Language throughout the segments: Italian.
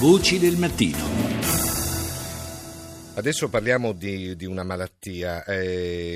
Voci del mattino. Adesso parliamo di, di una malattia,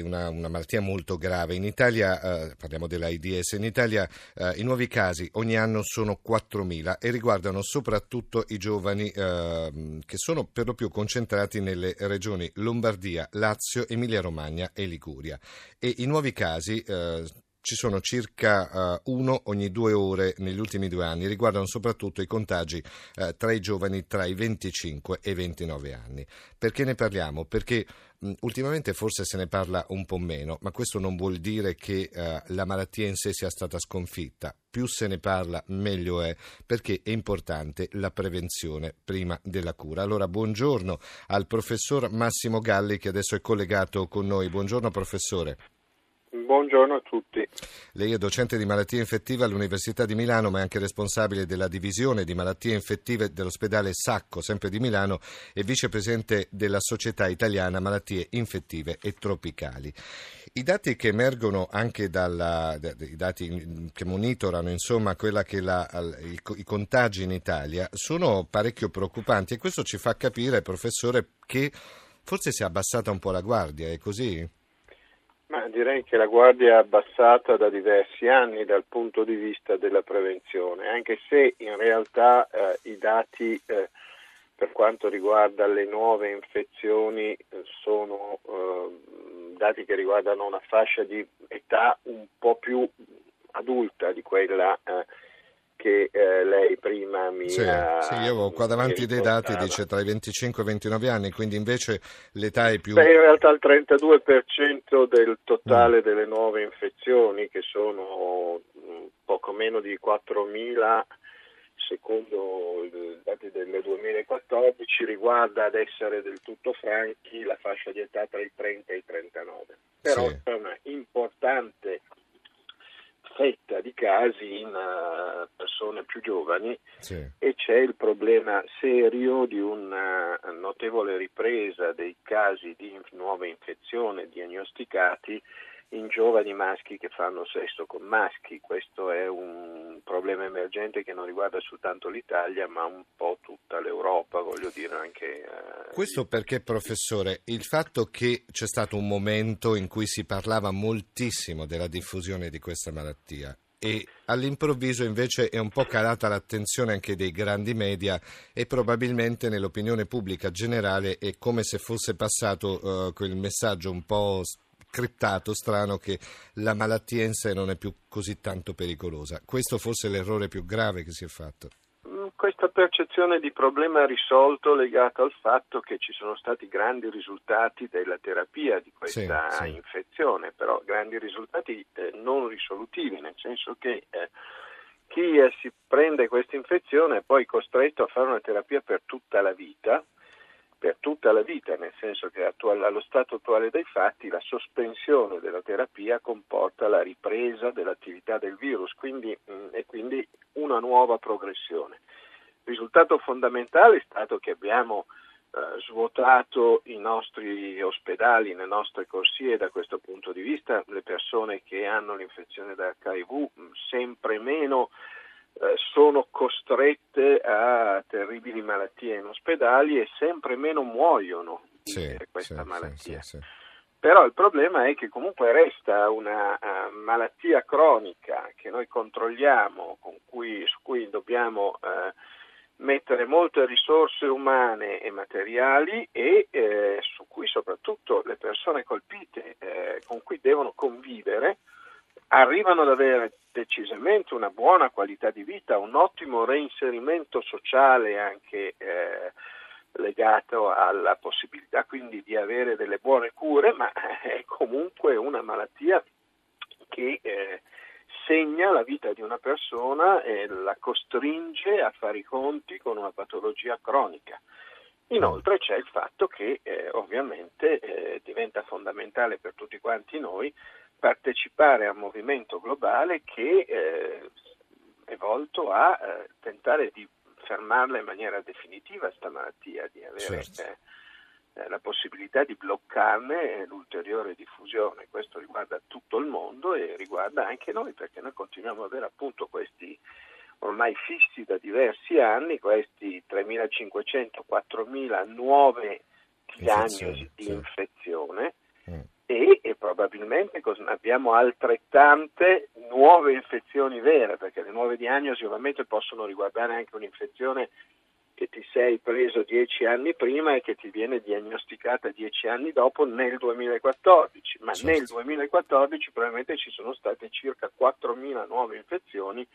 una, una, malattia molto grave. In Italia, eh, parliamo dell'AIDS, in Italia eh, i nuovi casi ogni anno sono 4.000 e riguardano soprattutto i giovani eh, che sono per lo più concentrati nelle regioni Lombardia, Lazio, Emilia-Romagna e Liguria. E i nuovi casi eh, ci sono circa uh, uno ogni due ore negli ultimi due anni, riguardano soprattutto i contagi uh, tra i giovani tra i 25 e i 29 anni. Perché ne parliamo? Perché mh, ultimamente forse se ne parla un po' meno, ma questo non vuol dire che uh, la malattia in sé sia stata sconfitta. Più se ne parla, meglio è, perché è importante la prevenzione prima della cura. Allora, buongiorno al professor Massimo Galli che adesso è collegato con noi. Buongiorno professore. Buongiorno a tutti. Lei è docente di malattie infettive all'Università di Milano, ma è anche responsabile della divisione di malattie infettive dell'ospedale Sacco, sempre di Milano, e vicepresidente della Società Italiana Malattie Infettive e Tropicali. I dati che emergono anche dalla, i dati che monitorano insomma la, il, i contagi in Italia sono parecchio preoccupanti e questo ci fa capire, professore, che forse si è abbassata un po' la guardia, è così? Direi che la guardia è abbassata da diversi anni dal punto di vista della prevenzione, anche se in realtà eh, i dati eh, per quanto riguarda le nuove infezioni eh, sono eh, dati che riguardano una fascia di età un po' più adulta di quella eh, che eh, lei prima mi sì, ha... Sì, io ho qua davanti dei dati, dice tra i 25 e i 29 anni, quindi invece l'età è più... Beh, in realtà il 32% del totale mm. delle nuove infezioni, che sono poco meno di 4.000, secondo i dati del 2014, riguarda ad essere del tutto franchi la fascia di età tra i 30 e i 39. Però sì. è una importante fetta di casi in uh, persone più giovani sì. e c'è il problema serio di una notevole ripresa dei casi di nuova infezione diagnosticati in giovani maschi che fanno sesso con maschi. Questo è un problema emergente che non riguarda soltanto l'Italia, ma un po' tutta l'Europa, voglio dire anche. Eh, Questo perché, professore, il fatto che c'è stato un momento in cui si parlava moltissimo della diffusione di questa malattia e all'improvviso invece è un po' calata l'attenzione anche dei grandi media e probabilmente nell'opinione pubblica generale è come se fosse passato uh, quel messaggio un po' criptato, strano, che la malattia in sé non è più così tanto pericolosa. Questo forse è l'errore più grave che si è fatto. Mm, questa percezione di problema risolto legata al fatto che ci sono stati grandi risultati della terapia di questa sì, sì. infezione, però grandi risultati eh, non risolutivi, nel senso che eh, chi eh, si prende questa infezione è poi costretto a fare una terapia per tutta la vita per tutta la vita, nel senso che attuale, allo stato attuale dei fatti la sospensione della terapia comporta la ripresa dell'attività del virus quindi, mm, e quindi una nuova progressione. Il risultato fondamentale è stato che abbiamo eh, svuotato i nostri ospedali, le nostre corsie da questo punto di vista, le persone che hanno l'infezione da HIV mh, sempre meno sono costrette a terribili malattie in ospedali e sempre meno muoiono di sì, questa sì, malattia. Sì, Però il problema è che comunque resta una uh, malattia cronica che noi controlliamo, cui, su cui dobbiamo uh, mettere molte risorse umane e materiali e eh, su cui soprattutto le persone colpite eh, con cui devono convivere arrivano ad avere decisamente una buona qualità di vita, un ottimo reinserimento sociale anche eh, legato alla possibilità quindi di avere delle buone cure, ma è comunque una malattia che eh, segna la vita di una persona e la costringe a fare i conti con una patologia cronica. Inoltre c'è il fatto che eh, ovviamente eh, diventa fondamentale per tutti quanti noi partecipare a un movimento globale che eh, è volto a eh, tentare di fermarla in maniera definitiva questa malattia, di avere certo. Eh, eh, la possibilità di bloccarne l'ulteriore diffusione. Questo riguarda tutto il mondo e riguarda anche noi perché noi continuiamo ad avere appunto questi ormai fissi da diversi anni, questi 3.500-4.000 nuove diagnosi di infezione. E, e, probabilmente abbiamo altrettante nuove infezioni vere, perché le nuove diagnosi ovviamente possono riguardare anche un'infezione che ti sei preso dieci anni prima e che ti viene diagnosticata dieci anni dopo nel 2014, ma certo. nel 2014 probabilmente ci sono state circa 4.000 nuove infezioni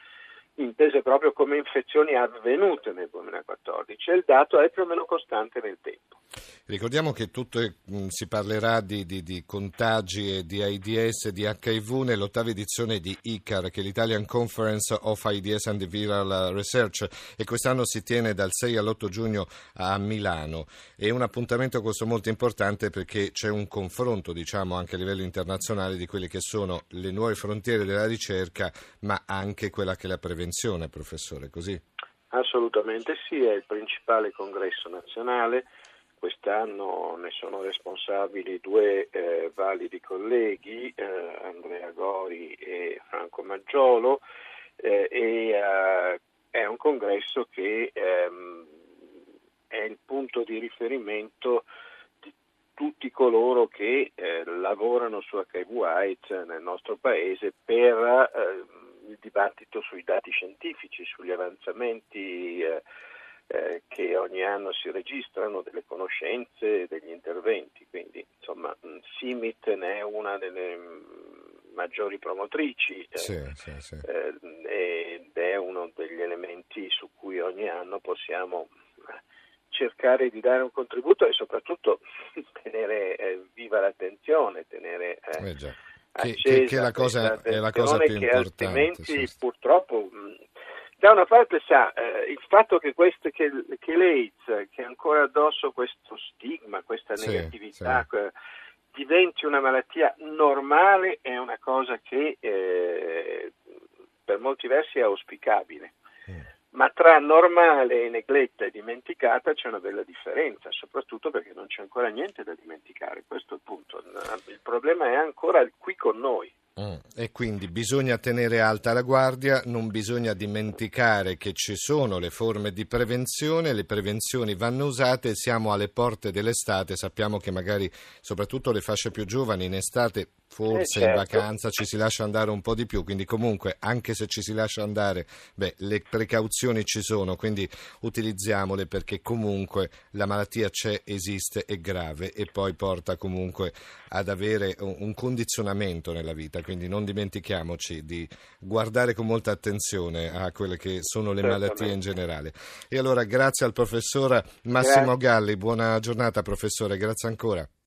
intese proprio come infezioni avvenute nel 2014 e il dato è più o meno costante nel tempo. Ricordiamo che tutto è, mh, si parlerà di, di, di, contagi e di AIDS e di HIV nell'ottava edizione di ICAR, che è l'Italian Conference of AIDS and Viral Research, e quest'anno si tiene dal 6 all'8 giugno a Milano. È un appuntamento questo molto importante perché c'è un confronto, diciamo, anche a livello internazionale di quelle che sono le nuove frontiere della ricerca, ma anche quella che è la prevenzione, professore, così? Assolutamente sì, è il principale congresso nazionale Quest'anno ne sono responsabili due eh, validi colleghi, eh, Andrea Gori e Franco Maggiolo, eh, e eh, è un congresso che ehm, è il punto di riferimento di tutti coloro che eh, lavorano su HIV AIDS nel nostro paese per eh, il dibattito sui dati scientifici, sugli avanzamenti eh, che ogni anno si registrano delle conoscenze e degli interventi, quindi insomma Simit ne è una delle mm, maggiori promotrici eh, sì, sì, sì. Eh, ed è uno degli elementi su cui ogni anno possiamo eh, cercare di dare un contributo e soprattutto tenere eh, viva l'attenzione, tenere eh, che, che, che la cosa, è la cosa più importante. Altrimenti purtroppo mh, da una parte sa eh, il fatto che, queste, che, che l'AIDS, che ancora addosso questo stigma, questa negatività, sì, sì. diventi una malattia normale è una cosa che eh, per molti versi è auspicabile. Ma tra normale, negletta e dimenticata c'è una bella differenza, soprattutto perché non c'è ancora niente da dimenticare, questo è il punto. Il problema è ancora qui con noi. Mm. E quindi bisogna tenere alta la guardia, non bisogna dimenticare che ci sono le forme di prevenzione, le prevenzioni vanno usate, siamo alle porte dell'estate, sappiamo che magari soprattutto le fasce più giovani in estate forse eh certo. in vacanza ci si lascia andare un po' di più, quindi comunque anche se ci si lascia andare, beh, le precauzioni ci sono, quindi utilizziamole perché comunque la malattia c'è, esiste, è grave e poi porta comunque ad avere un condizionamento nella vita, quindi non dimentichiamoci di guardare con molta attenzione a quelle che sono le malattie in generale. E allora grazie al professor Massimo grazie. Galli, buona giornata professore, grazie ancora.